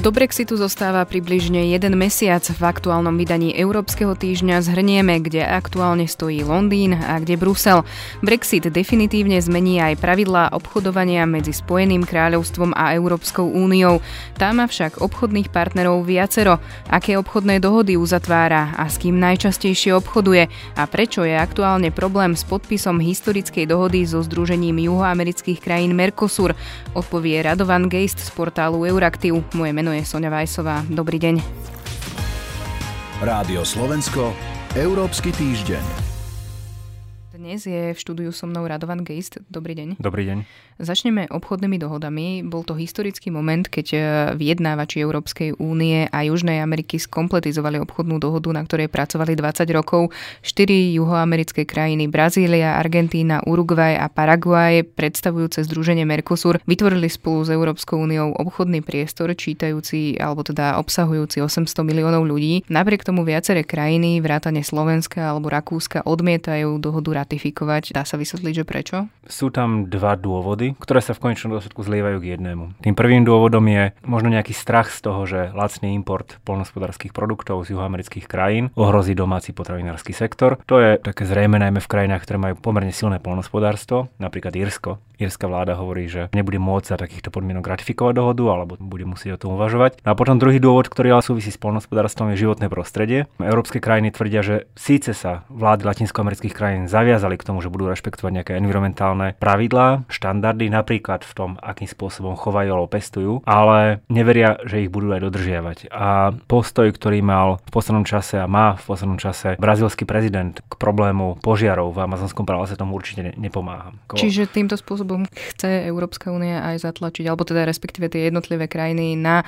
Do Brexitu zostáva približne jeden mesiac. V aktuálnom vydaní Európskeho týždňa zhrnieme, kde aktuálne stojí Londýn a kde Brusel. Brexit definitívne zmení aj pravidlá obchodovania medzi Spojeným kráľovstvom a Európskou úniou. Tá má však obchodných partnerov viacero. Aké obchodné dohody uzatvára a s kým najčastejšie obchoduje a prečo je aktuálne problém s podpisom historickej dohody so Združením juhoamerických krajín Mercosur, odpovie Radovan Geist z portálu Euraktiv. Moje meno meno je Sonja Vajsová. Dobrý deň. Rádio Slovensko, Európsky týždeň. Dnes je v štúdiu so mnou Radovan Geist. Dobrý deň. Dobrý deň. Začneme obchodnými dohodami. Bol to historický moment, keď e, vyjednávači Európskej únie a Južnej Ameriky skompletizovali obchodnú dohodu, na ktorej pracovali 20 rokov. Štyri juhoamerické krajiny Brazília, Argentína, Uruguay a Paraguay, predstavujúce združenie Mercosur, vytvorili spolu s Európskou úniou obchodný priestor, čítajúci alebo teda obsahujúci 800 miliónov ľudí. Napriek tomu viaceré krajiny, vrátane Slovenska alebo Rakúska, odmietajú dohodu ratifikovať. Dá sa vysvetliť, že prečo? Sú tam dva dôvody ktoré sa v konečnom dôsledku zlievajú k jednému. Tým prvým dôvodom je možno nejaký strach z toho, že lacný import polnospodárských produktov z juhoamerických krajín ohrozí domáci potravinársky sektor. To je také zrejme najmä v krajinách, ktoré majú pomerne silné polnospodárstvo, napríklad Írsko. Írska vláda hovorí, že nebude môcť za takýchto podmienok ratifikovať dohodu alebo bude musieť o tom uvažovať. No a potom druhý dôvod, ktorý ale súvisí s polnospodárstvom, je životné prostredie. Európske krajiny tvrdia, že síce sa vlády latinskoamerických krajín zaviazali k tomu, že budú rešpektovať nejaké environmentálne pravidlá, štandardy, napríklad v tom, akým spôsobom chovajú alebo pestujú, ale neveria, že ich budú aj dodržiavať. A postoj, ktorý mal v poslednom čase a má v poslednom čase brazilský prezident k problému požiarov v amazonskom pralese tomu určite nepomáha. Čiže týmto spôsobom chce Európska únia aj zatlačiť, alebo teda respektíve tie jednotlivé krajiny na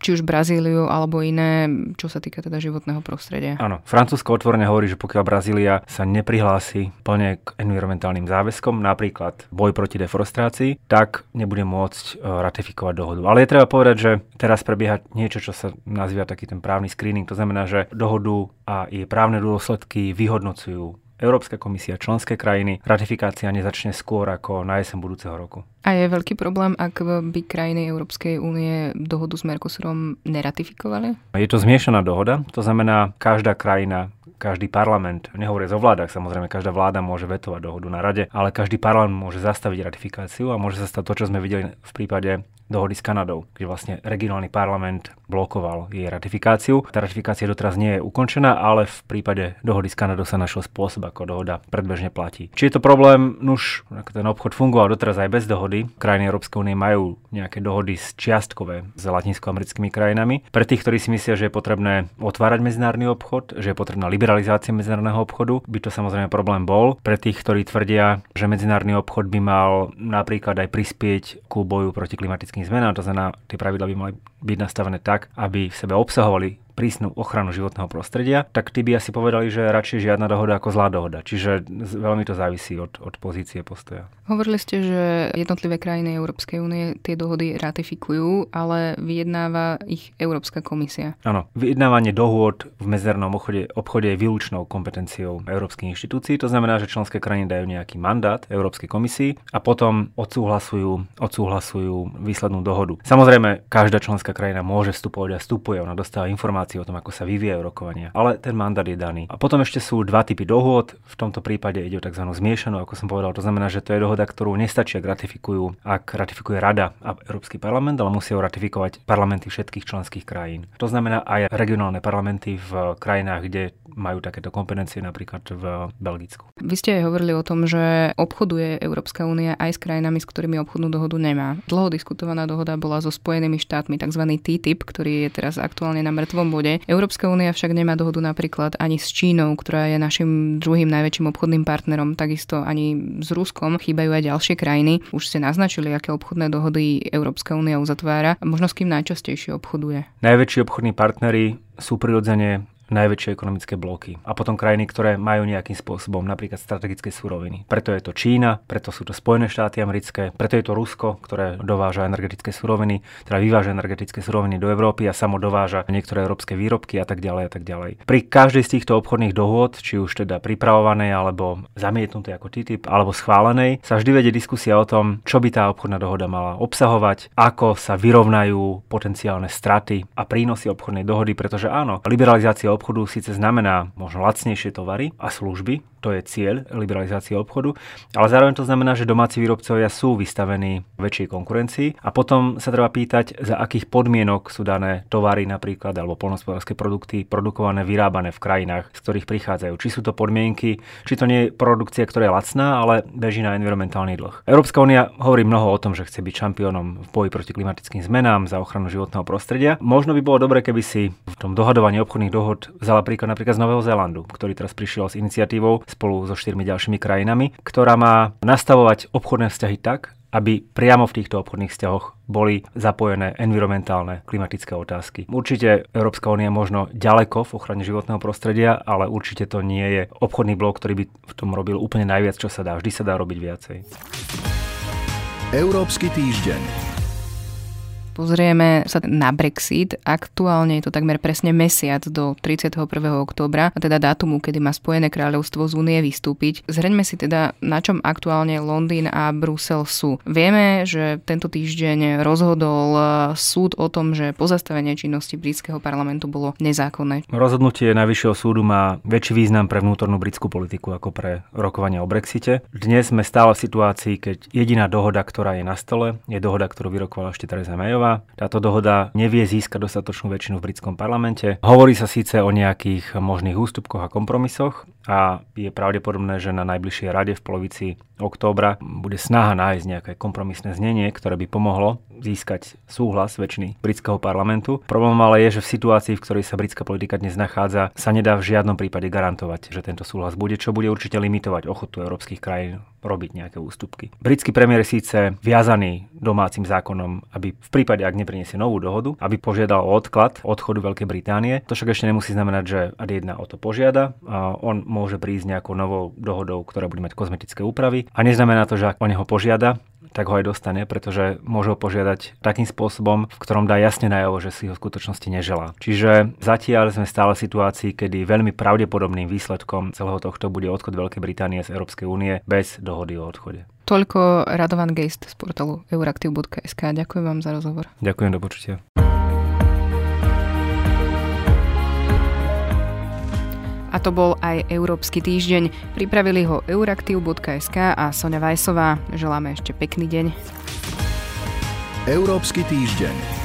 či už Brazíliu alebo iné, čo sa týka teda životného prostredia. Áno, Francúzsko otvorene hovorí, že pokiaľ Brazília sa neprihlási plne k environmentálnym záväzkom, napríklad boj proti deforestácii, tak nebude môcť e, ratifikovať dohodu. Ale je treba povedať, že teraz prebieha niečo, čo sa nazýva taký ten právny screening. To znamená, že dohodu a jej právne dôsledky vyhodnocujú Európska komisia, členské krajiny, ratifikácia nezačne skôr ako na jesen budúceho roku. A je veľký problém, ak by krajiny Európskej únie dohodu s Mercosurom neratifikovali? Je to zmiešaná dohoda, to znamená, každá krajina každý parlament, nehovorí o vládach, samozrejme, každá vláda môže vetovať dohodu na rade, ale každý parlament môže zastaviť ratifikáciu a môže sa stať to, čo sme videli v prípade dohody s Kanadou, kde vlastne regionálny parlament blokoval jej ratifikáciu. Tá ratifikácia doteraz nie je ukončená, ale v prípade dohody s Kanadou sa našiel spôsob, ako dohoda predbežne platí. Či je to problém, nuž, ten obchod fungoval doteraz aj bez dohody. Krajiny Európskej únie majú nejaké dohody z čiastkové s latinskoamerickými krajinami. Pre tých, ktorí si myslia, že je potrebné otvárať medzinárodný obchod, že je potrebná liberalizácia medzinárodného obchodu, by to samozrejme problém bol. Pre tých, ktorí tvrdia, že medzinárodný obchod by mal napríklad aj prispieť ku boju proti klimatickým zmenám, to znamená, tie pravidla by mali byť nastavené tak, aby v sebe obsahovali prísnu ochranu životného prostredia, tak tí by asi povedali, že radšej žiadna dohoda ako zlá dohoda. Čiže veľmi to závisí od, od pozície postoja. Hovorili ste, že jednotlivé krajiny Európskej únie tie dohody ratifikujú, ale vyjednáva ich Európska komisia. Áno, vyjednávanie dohôd v medzernom obchode, obchode je výlučnou kompetenciou európskych inštitúcií. To znamená, že členské krajiny dajú nejaký mandát Európskej komisii a potom odsúhlasujú, odsúhlasujú výslednú dohodu. Samozrejme, každá členská krajina môže vstupovať a vstupuje, ona dostáva informácie informácií o tom, ako sa vyvíjajú rokovania. Ale ten mandát je daný. A potom ešte sú dva typy dohôd. V tomto prípade ide o tzv. zmiešanú, ako som povedal. To znamená, že to je dohoda, ktorú nestačí, ak ratifikujú, ak ratifikuje Rada a Európsky parlament, ale musia ho ratifikovať parlamenty všetkých členských krajín. To znamená aj regionálne parlamenty v krajinách, kde majú takéto kompetencie, napríklad v Belgicku. Vy ste aj hovorili o tom, že obchoduje Európska únia aj s krajinami, s ktorými obchodnú dohodu nemá. Dlho diskutovaná dohoda bola so Spojenými štátmi, tzv. TTIP, ktorý je teraz aktuálne na mŕtvom bode. Európska únia však nemá dohodu napríklad ani s Čínou, ktorá je našim druhým najväčším obchodným partnerom, takisto ani s Ruskom. Chýbajú aj ďalšie krajiny. Už ste naznačili, aké obchodné dohody Európska únia uzatvára. Možno s kým najčastejšie obchoduje. Najväčší obchodní partnery sú prirodzene najväčšie ekonomické bloky. A potom krajiny, ktoré majú nejakým spôsobom napríklad strategické suroviny. Preto je to Čína, preto sú to Spojené štáty americké, preto je to Rusko, ktoré dováža energetické suroviny, teda vyváža energetické suroviny do Európy a samo dováža niektoré európske výrobky a tak ďalej a tak ďalej. Pri každej z týchto obchodných dohôd, či už teda pripravovanej alebo zamietnutej ako TTIP alebo schválenej, sa vždy vedie diskusia o tom, čo by tá obchodná dohoda mala obsahovať, ako sa vyrovnajú potenciálne straty a prínosy obchodnej dohody, pretože áno, liberalizácia obchodu síce znamená možno lacnejšie tovary a služby, to je cieľ liberalizácie obchodu, ale zároveň to znamená, že domáci výrobcovia sú vystavení väčšej konkurencii a potom sa treba pýtať, za akých podmienok sú dané tovary napríklad alebo polnospodárske produkty produkované, vyrábané v krajinách, z ktorých prichádzajú. Či sú to podmienky, či to nie je produkcia, ktorá je lacná, ale beží na environmentálny dlh. Európska únia hovorí mnoho o tom, že chce byť šampiónom v boji proti klimatickým zmenám za ochranu životného prostredia. Možno by bolo dobre, keby si v tom dohadovaní obchodných dohod vzala príklad napríklad z Nového Zélandu, ktorý teraz prišiel s iniciatívou spolu so štyrmi ďalšími krajinami, ktorá má nastavovať obchodné vzťahy tak, aby priamo v týchto obchodných vzťahoch boli zapojené environmentálne klimatické otázky. Určite Európska únia je možno ďaleko v ochrane životného prostredia, ale určite to nie je obchodný blok, ktorý by v tom robil úplne najviac, čo sa dá. Vždy sa dá robiť viacej. Európsky týždeň pozrieme sa na Brexit, aktuálne je to takmer presne mesiac do 31. októbra, a teda dátumu, kedy má Spojené kráľovstvo z únie vystúpiť. Zhrňme si teda, na čom aktuálne Londýn a Brusel sú. Vieme, že tento týždeň rozhodol súd o tom, že pozastavenie činnosti britského parlamentu bolo nezákonné. Rozhodnutie Najvyššieho súdu má väčší význam pre vnútornú britskú politiku ako pre rokovania o Brexite. Dnes sme stále v situácii, keď jediná dohoda, ktorá je na stole, je dohoda, ktorú vyrokovala ešte Theresa Mayová Mayová. Táto dohoda nevie získať dostatočnú väčšinu v britskom parlamente. Hovorí sa síce o nejakých možných ústupkoch a kompromisoch a je pravdepodobné, že na najbližšej rade v polovici októbra bude snaha nájsť nejaké kompromisné znenie, ktoré by pomohlo získať súhlas väčšiny britského parlamentu. Problém ale je, že v situácii, v ktorej sa britská politika dnes nachádza, sa nedá v žiadnom prípade garantovať, že tento súhlas bude, čo bude určite limitovať ochotu európskych krajín robiť nejaké ústupky. Britský premiér je síce viazaný domácim zákonom, aby v prípade, ak nepriniesie novú dohodu, aby požiadal o odklad odchodu Veľkej Británie. To však ešte nemusí znamenať, že ad jedna o to požiada. A on môže prísť nejakou novou dohodou, ktorá bude mať kozmetické úpravy. A neznamená to, že ak o neho požiada, tak ho aj dostane, pretože môže ho požiadať takým spôsobom, v ktorom dá jasne najavo, že si ho v skutočnosti neželá. Čiže zatiaľ sme stále v situácii, kedy veľmi pravdepodobným výsledkom celého tohto bude odchod Veľkej Británie z Európskej únie bez dohody o odchode. Toľko Radovan Geist z portálu euraktiv.sk. Ďakujem vám za rozhovor. Ďakujem, do počutia. A to bol aj Európsky týždeň. Pripravili ho euraktiv.sk a Sonja Vajsová. Želáme ešte pekný deň. Európsky týždeň.